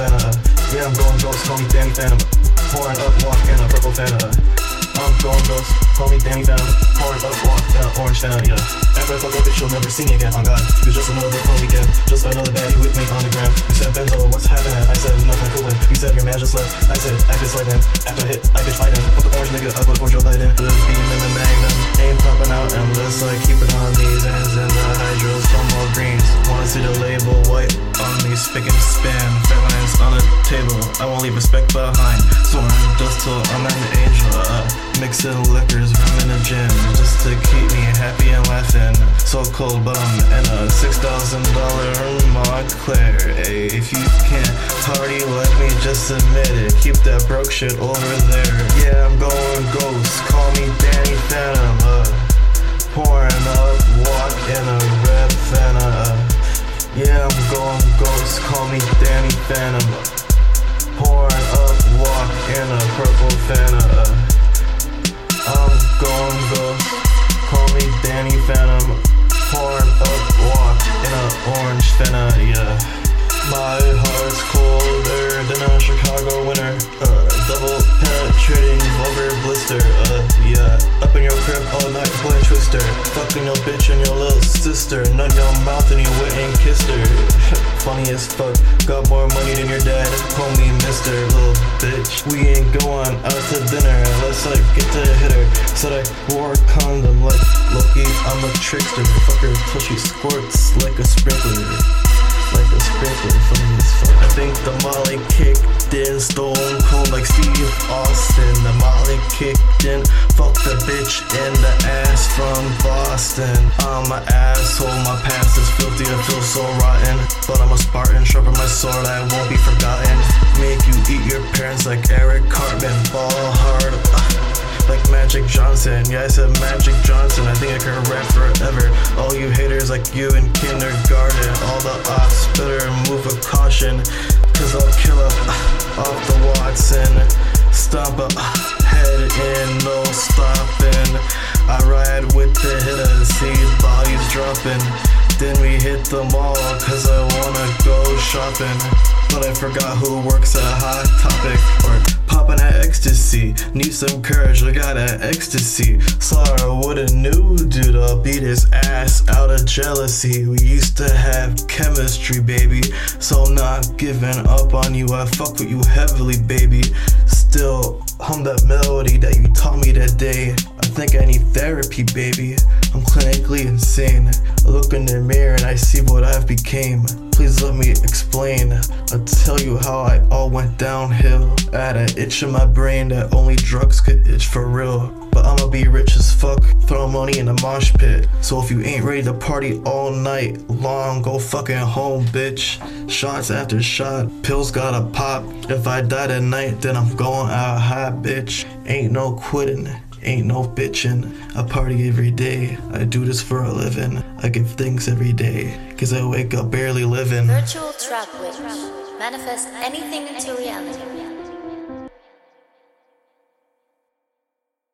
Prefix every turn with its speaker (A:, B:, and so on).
A: Fanta. Yeah, I'm going ghost, call me Danny Phantom. Pouring up, walk in a purple Fanta. I'm going ghost, call me Danny Phantom. Pouring up, walk a orange Fanta, yeah. After I fuck up, bitch, you'll never see me again, on God. You're just another fun weekend, just another baddie with me on the gram. You said, Benzo, what's happening? I said, nothing coolin'. You said, your man just left. I said, I bitch sliding. After hit, I bitch fighting. Put the orange nigga, go towards your light in. The beam in the magnum, ain't popping out unless I keep it on me, spick and span. Feminines on the table, I won't leave respect behind. Soaring dust till I'm an angel. Uh, mixing liquors, rum in the gym, just to keep me happy and laughing. So cold, but I'm in a six thousand dollar Moncler. Ay, if you can't party like me, just admit it. Keep that broke shit over there. Yeah, I'm going ghost. Call me Danny Phantom. Ghost. Call me Danny Phantom. Pouring up, walk in a purple Fanta. Uh, I'm going ghost. Call me Danny Phantom. Pouring up, walk in a orange Fanta. Yeah. My heart's colder than a Chicago winter. Uh, double penetrating vulgar blister. Uh, yeah. Up in your crib all Fucking your bitch and your little sister. Nut your mouth and you went and kissed her. Funny as fuck. Got more money than your dad. Call me Mister, little bitch. We ain't going out to dinner unless I get to hit her. Said I wore a condom like Loki. I'm a trickster. Fuck her till she squirts like a sprinkler like a sprinkler funny as fuck. I think the Molly kicked in stone cold like Steve Austin. The Molly kicked in, fuck the bitch in the ass from Boston. I'm an asshole, my past is filthy, I feel so rotten. But I'm a Spartan, sharpen my sword, I won't be forgotten. Make you eat your parents like Eric Cartman, ball hard. uh, like Magic Johnson. Yeah, I said Magic Johnson. I think I can rap forever. All you haters like you in kindergarten. All the ops better move with caution. Cause I'll kill up off the Watson. Stomp a head in, no stopping. I ride with the hitters, see bodies dropping. Then we hit the mall, cause I wanna go shopping. But I forgot who works at Hot Topic or popping at ecstasy. Need some courage, I got that ecstasy. Sorry, what a new dude, I'll beat his ass out of jealousy. We used to have chemistry, baby. So I'm not giving up on you, I fuck with you heavily, baby. Still hum that melody that you taught me that day. I think I need therapy, baby. I'm clinically insane. I look in the mirror and I see what I've became. Please let me explain. I'll tell you how I all went downhill. I had an itch in my brain that only drugs could itch for real. But I'ma be rich as fuck, throw money in the mosh pit. So if you ain't ready to party all night long, go fucking home, bitch. Shots after shot, pills gotta pop. If I die tonight, then I'm going out high, bitch. Ain't no quitting. Ain't no bitchin'. I party every day. I do this for a living. I give thanks every day. Cause I wake up barely living.
B: Virtual Trap Witch. Manifest anything into reality.